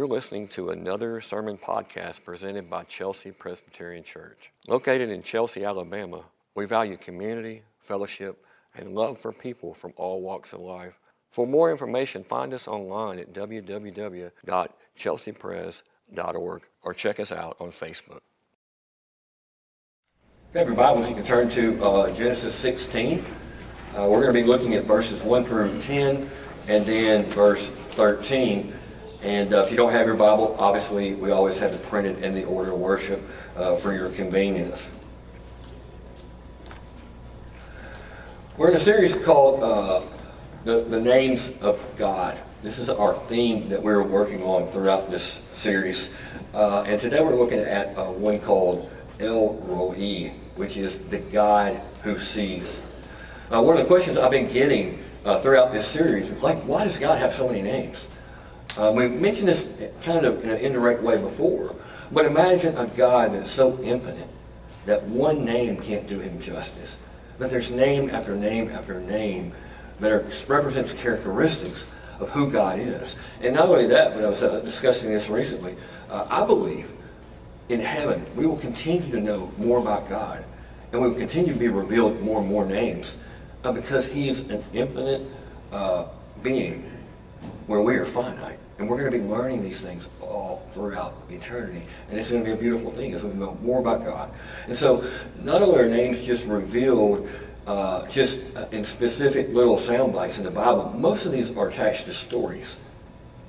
You're listening to another sermon podcast presented by Chelsea Presbyterian Church. Located in Chelsea, Alabama, we value community, fellowship, and love for people from all walks of life. For more information, find us online at www.chelseapres.org or check us out on Facebook. Your Bibles, you can turn to uh, Genesis 16. Uh, we're going to be looking at verses 1 through 10 and then verse 13. And uh, if you don't have your Bible, obviously we always have it printed in the order of worship uh, for your convenience. We're in a series called uh, the, the Names of God. This is our theme that we're working on throughout this series. Uh, and today we're looking at uh, one called El Roi, which is the God who sees. Uh, one of the questions I've been getting throughout this series is like, why does God have so many names? Um, we mentioned this kind of in an indirect way before, but imagine a God that's so infinite that one name can't do him justice. That there's name after name after name that are, represents characteristics of who God is. And not only that, but I was uh, discussing this recently. Uh, I believe in heaven we will continue to know more about God, and we will continue to be revealed more and more names uh, because He is an infinite uh, being where we are finite. And we're going to be learning these things all throughout eternity. And it's going to be a beautiful thing as we know more about God. And so not only are names just revealed uh, just in specific little sound bites in the Bible, most of these are attached to stories.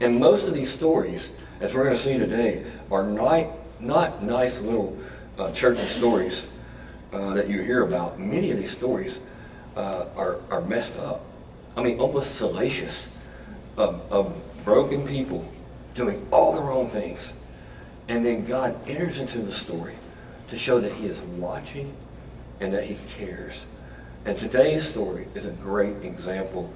And most of these stories, as we're going to see today, are not, not nice little uh, churchy stories uh, that you hear about. Many of these stories uh, are, are messed up. I mean, almost salacious of, of broken people doing all the wrong things. And then God enters into the story to show that he is watching and that he cares. And today's story is a great example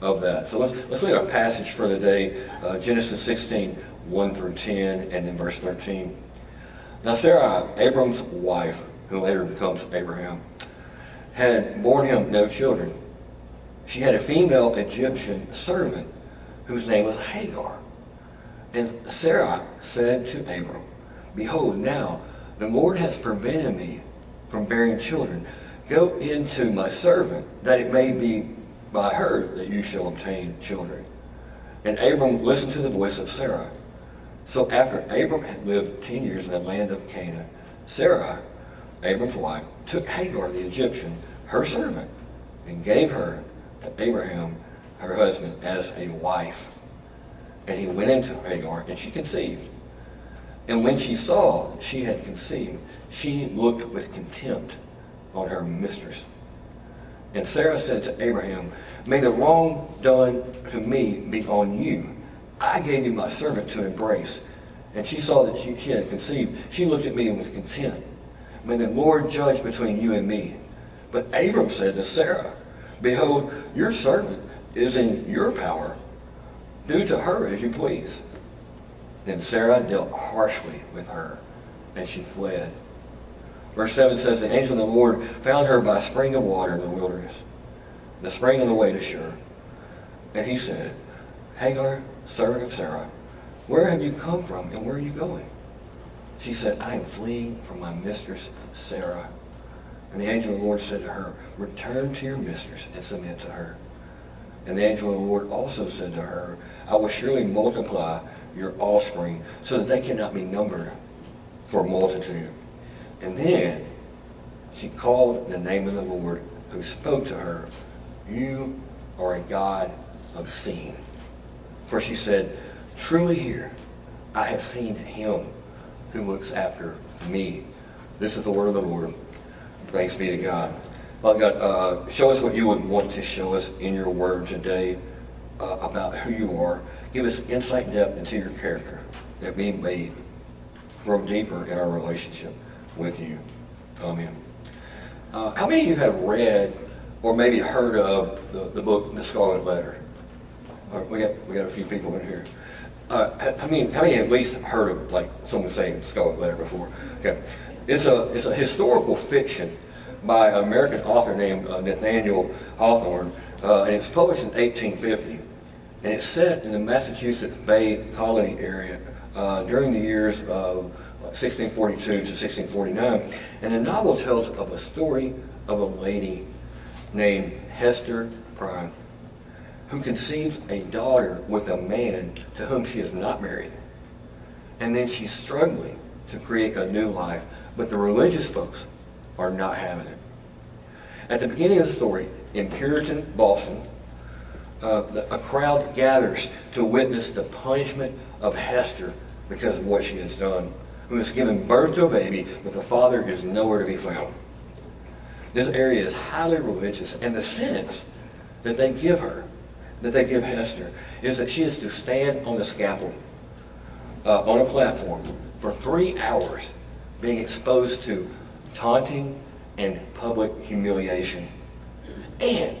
of that. So let's, let's look at our passage for the day, uh, Genesis 16, 1 through 10, and then verse 13. Now Sarah, Abram's wife, who later becomes Abraham, had borne him no children. She had a female Egyptian servant whose name was Hagar. And Sarah said to Abram, Behold, now the Lord has prevented me from bearing children. Go into my servant, that it may be by her that you shall obtain children. And Abram listened to the voice of Sarah. So after Abram had lived ten years in the land of Canaan, Sarah, Abram's wife, took Hagar the Egyptian, her servant, and gave her to Abraham her husband as a wife. And he went into Hagar, and she conceived. And when she saw that she had conceived, she looked with contempt on her mistress. And Sarah said to Abraham, May the wrong done to me be on you. I gave you my servant to embrace. And she saw that she, had conceived. She looked at me with contempt. May the Lord judge between you and me. But Abram said to Sarah, Behold, your servant is in your power. Do to her as you please. Then Sarah dealt harshly with her, and she fled. Verse 7 says, The angel of the Lord found her by a spring of water in the wilderness, the spring on the way to Shur. And he said, Hagar, servant of Sarah, where have you come from and where are you going? She said, I am fleeing from my mistress Sarah. And the angel of the Lord said to her, Return to your mistress and submit to her. And the angel of the Lord also said to her, I will surely multiply your offspring so that they cannot be numbered for multitude. And then she called the name of the Lord who spoke to her, You are a God of seeing. For she said, Truly here I have seen him who looks after me. This is the word of the Lord. Thanks be to God. Father God, uh, show us what you would want to show us in your word today uh, about who you are. Give us insight and depth into your character that we may grow deeper in our relationship with you. Amen. Uh, how many of you have read or maybe heard of the, the book The Scarlet Letter? Right, uh, we got we got a few people in here. Uh, I mean, how many at least heard of like someone saying Scarlet Letter before? Okay, it's a it's a historical fiction by an American author named uh, Nathaniel Hawthorne, uh, and it's published in 1850. And it's set in the Massachusetts Bay Colony area uh, during the years of 1642 to 1649. And the novel tells of a story of a lady named Hester Prynne who conceives a daughter with a man to whom she is not married. And then she's struggling to create a new life, but the religious folks are not having it. At the beginning of the story, in Puritan Boston, uh, a crowd gathers to witness the punishment of Hester because of what she has done, who has given birth to a baby, but the father is nowhere to be found. This area is highly religious, and the sentence that they give her, that they give Hester, is that she is to stand on the scaffold, uh, on a platform, for three hours, being exposed to taunting and public humiliation. And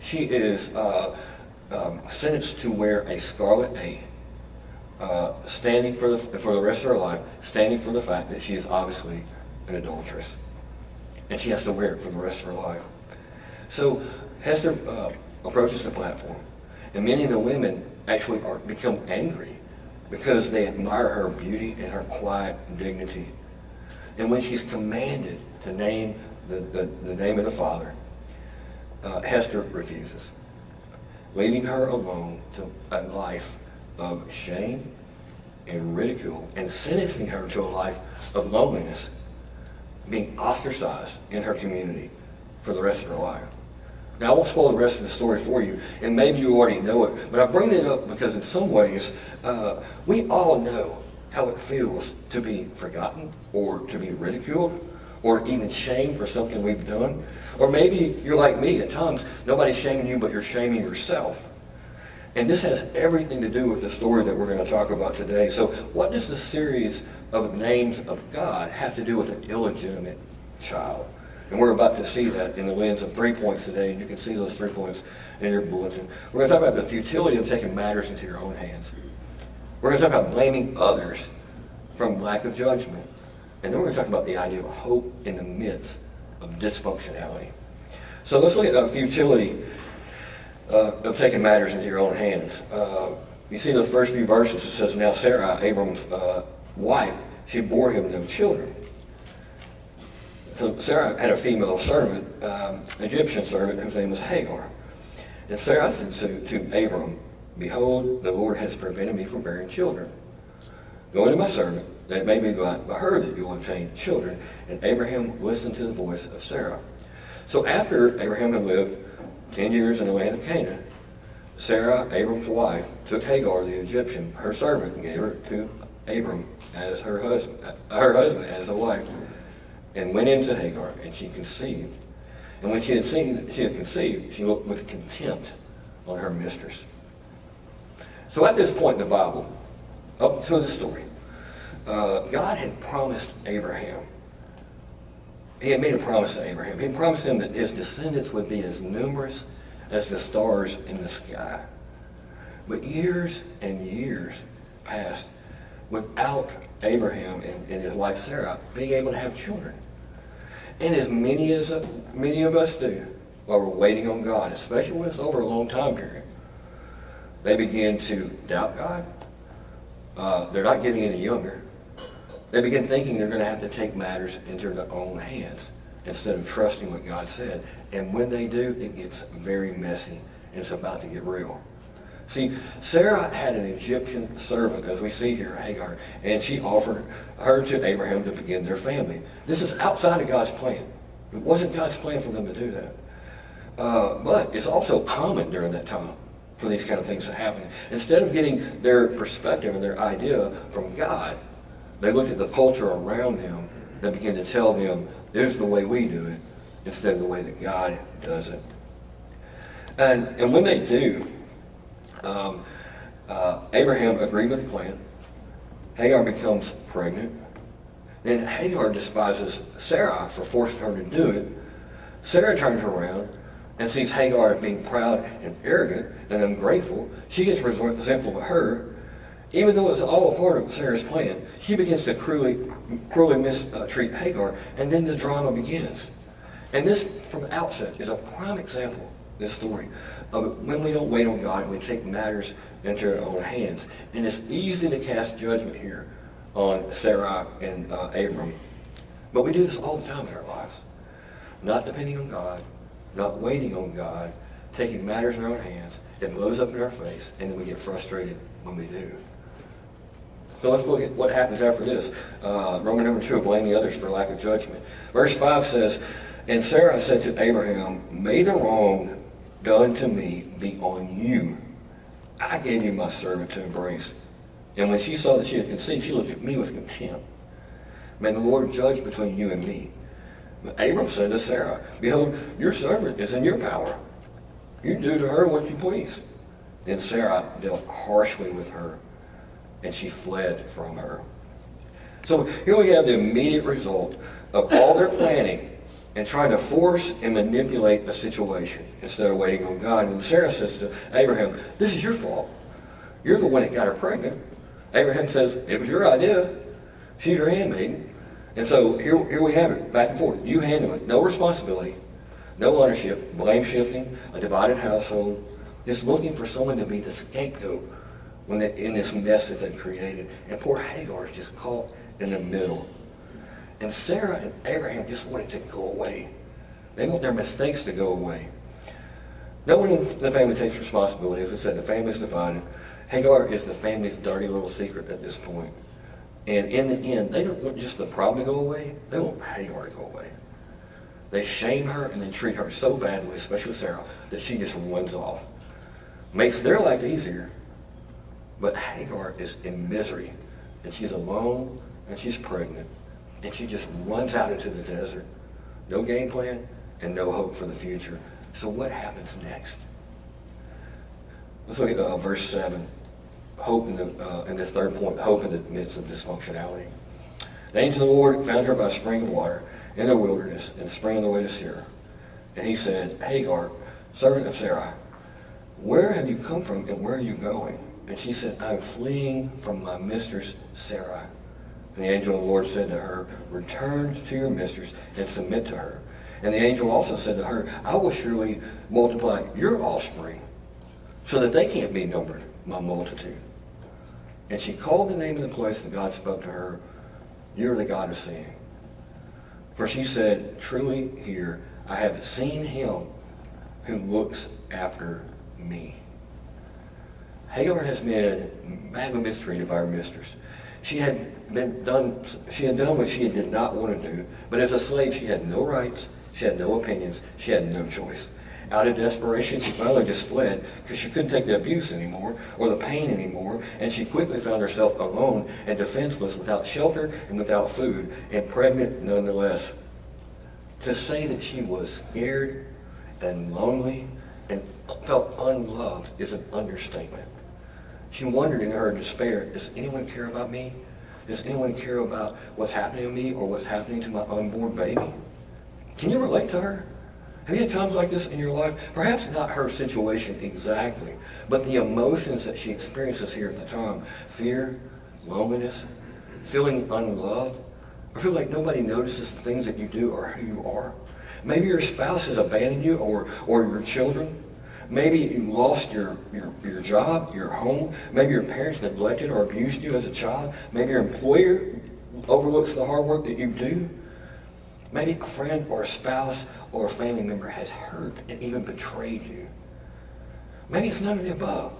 she is uh, um, sentenced to wear a scarlet A, uh, standing for the, for the rest of her life, standing for the fact that she is obviously an adulteress. And she has to wear it for the rest of her life. So Hester uh, approaches the platform, and many of the women actually are, become angry because they admire her beauty and her quiet dignity. And when she's commanded to name the, the, the name of the Father, uh, Hester refuses, leaving her alone to a life of shame and ridicule and sentencing her to a life of loneliness, being ostracized in her community for the rest of her life. Now, I won't spoil the rest of the story for you, and maybe you already know it, but I bring it up because in some ways, uh, we all know how it feels to be forgotten or to be ridiculed or even shamed for something we've done. Or maybe you're like me at times, nobody's shaming you, but you're shaming yourself. And this has everything to do with the story that we're going to talk about today. So, what does the series of names of God have to do with an illegitimate child? And we're about to see that in the lens of three points today, and you can see those three points in your bulletin. We're going to talk about the futility of taking matters into your own hands. We're going to talk about blaming others from lack of judgment. And then we're going to talk about the idea of hope in the midst of dysfunctionality. So let's look at the futility uh, of taking matters into your own hands. Uh, you see the first few verses, it says, Now Sarah, Abram's uh, wife, she bore him no children. So Sarah had a female servant, um, Egyptian servant, whose name was Hagar. And Sarah said to, to Abram, Behold, the Lord has prevented me from bearing children. Go into my servant, that may be by, by her that you will obtain children. And Abraham listened to the voice of Sarah. So after Abraham had lived ten years in the land of Canaan, Sarah, Abram's wife, took Hagar the Egyptian, her servant, and gave her to Abram as her husband, uh, her husband as a wife, and went into Hagar, and she conceived. And when she had seen she had conceived, she looked with contempt on her mistress. So at this point in the Bible, up to the story, uh, God had promised Abraham he had made a promise to Abraham. He promised him that his descendants would be as numerous as the stars in the sky. But years and years passed without Abraham and, and his wife Sarah being able to have children. And as many as many of us do while we're waiting on God, especially when it's over a long time period, they begin to doubt God. Uh, they're not getting any younger. They begin thinking they're going to have to take matters into their own hands instead of trusting what God said. And when they do, it gets very messy and it's about to get real. See, Sarah had an Egyptian servant, as we see here, Hagar, and she offered her to Abraham to begin their family. This is outside of God's plan. It wasn't God's plan for them to do that. Uh, but it's also common during that time for these kind of things to happen. Instead of getting their perspective and their idea from God, they looked at the culture around them that began to tell them, this is the way we do it, instead of the way that God does it. And, and when they do, um, uh, Abraham agreed with the plan. Hagar becomes pregnant. Then Hagar despises Sarah for forcing her to do it. Sarah turns around and sees Hagar as being proud and arrogant and ungrateful. She gets resentful of her even though it's all a part of Sarah's plan, she begins to cruelly, cruelly mistreat Hagar, and then the drama begins. And this, from the outset, is a prime example this story. Uh, when we don't wait on God, and we take matters into our own hands. And it's easy to cast judgment here on Sarah and uh, Abram. But we do this all the time in our lives. Not depending on God, not waiting on God, taking matters in our own hands. It blows up in our face, and then we get frustrated when we do. So let's look at what happens after this. Uh, Roman number two, blaming others for lack of judgment. Verse 5 says, And Sarah said to Abraham, May the wrong done to me be on you. I gave you my servant to embrace. And when she saw that she had conceived, she looked at me with contempt. May the Lord judge between you and me. Abram said to Sarah, Behold, your servant is in your power. You do to her what you please. Then Sarah dealt harshly with her and she fled from her. So here we have the immediate result of all their planning and trying to force and manipulate a situation instead of waiting on God. And Sarah says to Abraham, This is your fault. You're the one that got her pregnant. Abraham says, It was your idea. She's your handmaiden. And so here, here we have it, back and forth. You handle it. No responsibility, no ownership, blame shifting, a divided household, just looking for someone to be the scapegoat when they, in this mess that they created. And poor Hagar is just caught in the middle. And Sarah and Abraham just wanted to go away. They want their mistakes to go away. No one in the family takes responsibility. As I said, the family's divided. Hagar is the family's dirty little secret at this point. And in the end, they don't want just the problem to go away. They want Hagar to go away. They shame her and they treat her so badly, especially Sarah, that she just runs off. Makes their life easier, but Hagar is in misery, and she's alone, and she's pregnant, and she just runs out into the desert. No game plan, and no hope for the future. So what happens next? Let's look at uh, verse 7. Hope in, the, uh, in this third point, hope in the midst of dysfunctionality. The angel of the Lord found her by a spring of water in the wilderness, and the spring on the way to Seir. And he said, Hagar, servant of Sarah, where have you come from and where are you going? And she said, I'm fleeing from my mistress Sarah. And the angel of the Lord said to her, Return to your mistress and submit to her. And the angel also said to her, I will surely multiply your offspring so that they can't be numbered, my multitude. And she called the name of the place that God spoke to her, You're the God of seeing. For she said, Truly here I have seen him who looks after me. Hagar has been badly mistreated by her mistress. She had been done. She had done what she did not want to do. But as a slave, she had no rights. She had no opinions. She had no choice. Out of desperation, she finally just fled because she couldn't take the abuse anymore or the pain anymore, and she quickly found herself alone and defenseless, without shelter and without food, and pregnant nonetheless. To say that she was scared and lonely and felt unloved is an understatement. She wondered in her despair, does anyone care about me? Does anyone care about what's happening to me or what's happening to my unborn baby? Can you relate to her? Have you had times like this in your life? Perhaps not her situation exactly, but the emotions that she experiences here at the time. Fear, loneliness, feeling unloved, or feel like nobody notices the things that you do or who you are. Maybe your spouse has abandoned you or, or your children. Maybe you lost your, your, your job, your home. Maybe your parents neglected or abused you as a child. Maybe your employer overlooks the hard work that you do. Maybe a friend or a spouse or a family member has hurt and even betrayed you. Maybe it's none of the above.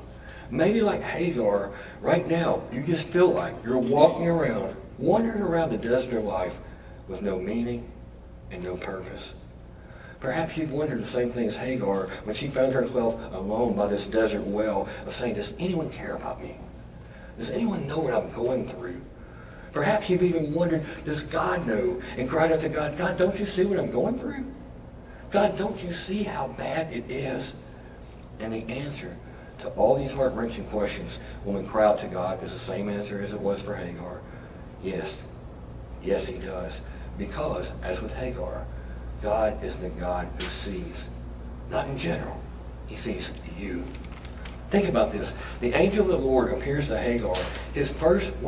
Maybe like Hagar, right now, you just feel like you're walking around, wandering around the desert of life with no meaning and no purpose. Perhaps you've wondered the same thing as Hagar when she found herself alone by this desert well of saying, does anyone care about me? Does anyone know what I'm going through? Perhaps you've even wondered, does God know? And cried out to God, God, don't you see what I'm going through? God, don't you see how bad it is? And the answer to all these heart-wrenching questions when we cry out to God is the same answer as it was for Hagar. Yes. Yes, he does. Because, as with Hagar, God is the God who sees. Not in general. He sees you. Think about this. The angel of the Lord appears to Hagar. His first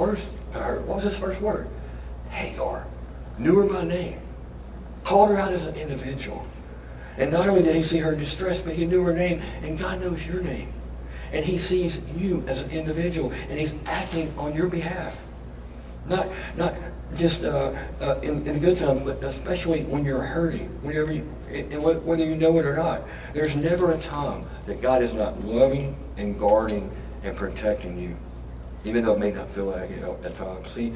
what was his first word? Hagar. Knew her by name. Called her out as an individual. And not only did he see her in distress, but he knew her name, and God knows your name. And he sees you as an individual, and he's acting on your behalf. Not, not just uh, uh, in, in the good times, but especially when you're hurting, whenever you, and whether you know it or not. There's never a time that God is not loving and guarding and protecting you, even though it may not feel like it at times. See,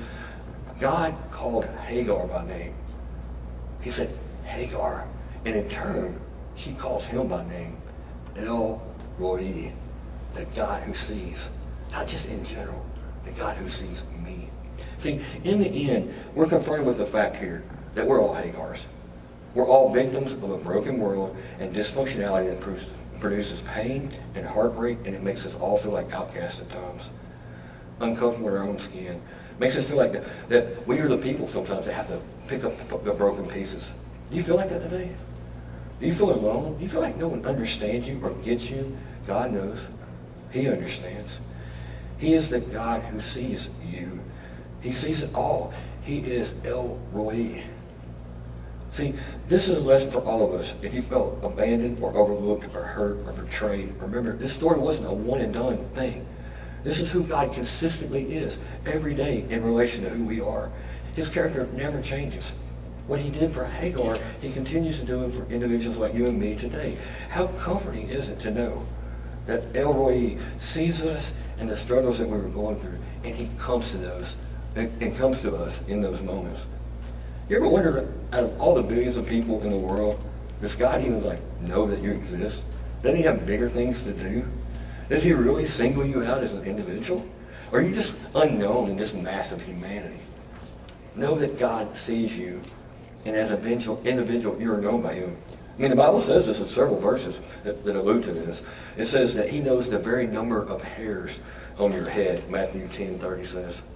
God called Hagar by name. He said, Hagar. And in turn, she calls him by name, El Roi, the God who sees. Not just in general, the God who sees me. See, in the end, we're confronted with the fact here that we're all Hagars. We're all victims of a broken world and dysfunctionality that produces pain and heartbreak, and it makes us all feel like outcasts at times. Uncomfortable with our own skin. Makes us feel like that, that we are the people sometimes that have to pick up the broken pieces. Do you feel like that today? Do you feel alone? Do you feel like no one understands you or gets you? God knows. He understands. He is the God who sees you. He sees it all. He is El Roi. See, this is a lesson for all of us. If you felt abandoned or overlooked or hurt or betrayed, remember, this story wasn't a one and done thing. This is who God consistently is every day in relation to who we are. His character never changes. What he did for Hagar, he continues to do it for individuals like you and me today. How comforting is it to know that El Roi sees us and the struggles that we were going through, and he comes to those and comes to us in those moments. You ever wondered, out of all the billions of people in the world, does God even like know that you exist? Doesn't he have bigger things to do? Does he really single you out as an individual? Or are you just unknown in this mass of humanity? Know that God sees you, and as an individual, you are known by him. I mean, the Bible says this in several verses that, that allude to this. It says that he knows the very number of hairs on your head. Matthew 10, 30 says.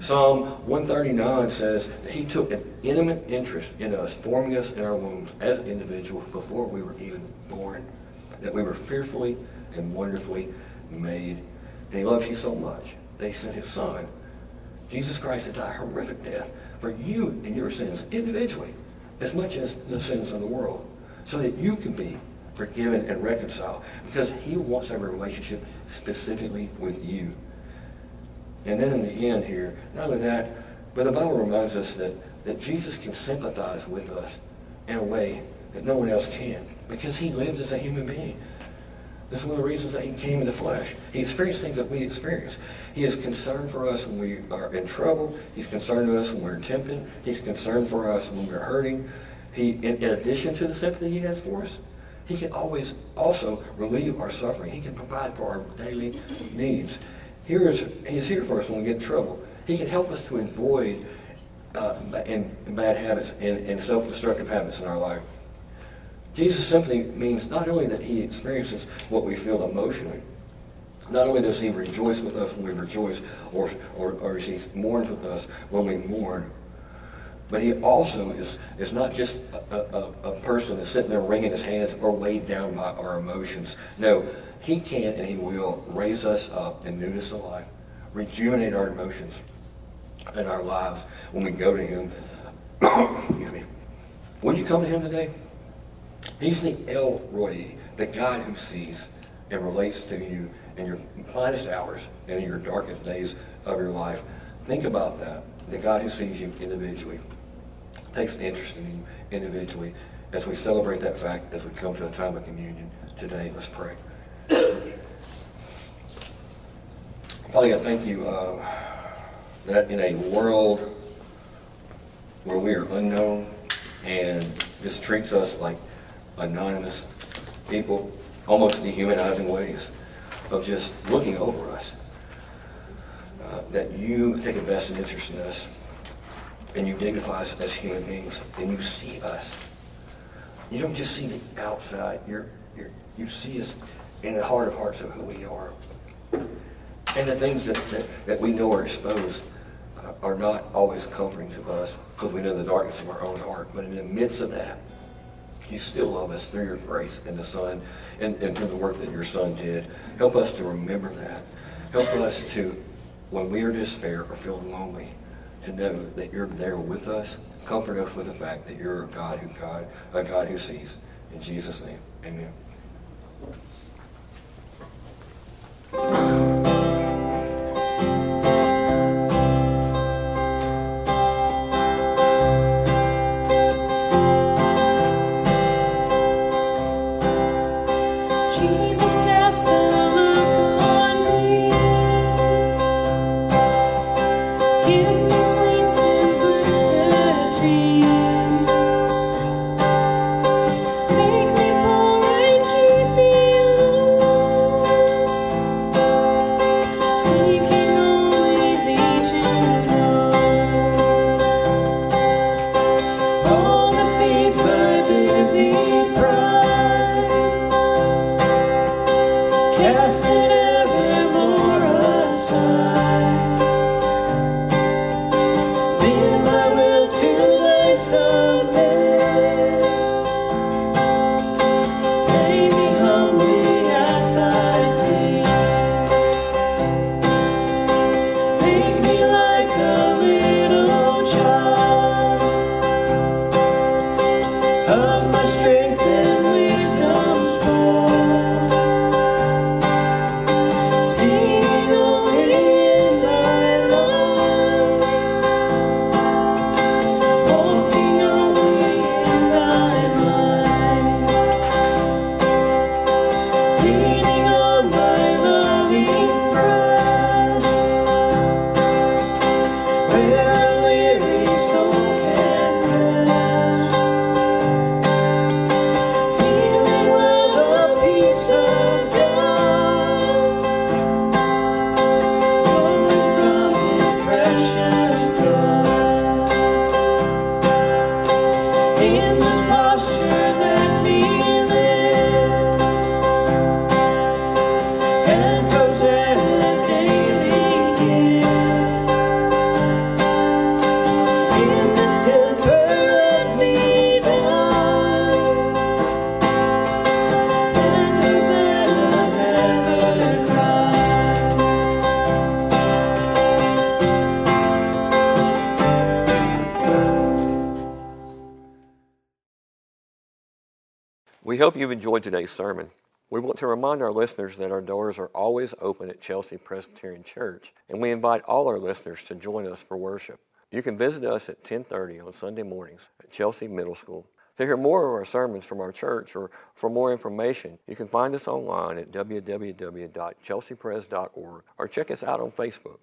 Psalm 139 says that he took an intimate interest in us, forming us in our wombs as individuals before we were even born. That we were fearfully and wonderfully made. And he loves you so much that he sent his son, Jesus Christ, to die a horrific death for you and your sins individually, as much as the sins of the world, so that you can be forgiven and reconciled because he wants to have a relationship specifically with you. And then in the end here, not only that, but the Bible reminds us that, that Jesus can sympathize with us in a way that no one else can because he lived as a human being. That's one of the reasons that he came in the flesh. He experienced things that we experience. He is concerned for us when we are in trouble. He's concerned for us when we're tempted. He's concerned for us when we're hurting. He, in, in addition to the sympathy he has for us, he can always also relieve our suffering. He can provide for our daily needs. Here is, he's here for us when we get in trouble. He can help us to avoid uh, in, in bad habits and, and self-destructive habits in our life. Jesus simply means not only that he experiences what we feel emotionally, not only does he rejoice with us when we rejoice, or, or, or he mourns with us when we mourn, but he also is, is not just a, a, a person that's sitting there wringing his hands or weighed down by our emotions. No, he can and he will raise us up in newness of life, rejuvenate our emotions and our lives when we go to him. Will you come to him today? He's the El Roi, the God who sees and relates to you in your finest hours and in your darkest days of your life. Think about that. The God who sees you individually takes an interest in you individually as we celebrate that fact as we come to a time of communion today. Let's pray. Father God, thank you uh, that in a world where we are unknown and this treats us like anonymous people, almost dehumanizing ways of just looking over us. Uh, that you take a vested interest in us and you dignify us as human beings and you see us. You don't just see the outside, you're, you're, you see us in the heart of hearts of who we are. And the things that, that, that we know are exposed uh, are not always comforting to us because we know the darkness of our own heart. But in the midst of that, you still love us through your grace and the Son and, and through the work that your Son did. Help us to remember that. Help us to, when we are in despair or feel lonely, to know that you're there with us. Comfort us with the fact that you're a God who God, a God who sees. In Jesus' name, amen. We hope you've enjoyed today's sermon. We want to remind our listeners that our doors are always open at Chelsea Presbyterian Church, and we invite all our listeners to join us for worship. You can visit us at 10:30 on Sunday mornings at Chelsea Middle School. To hear more of our sermons from our church or for more information, you can find us online at www.chelseapres.org or check us out on Facebook.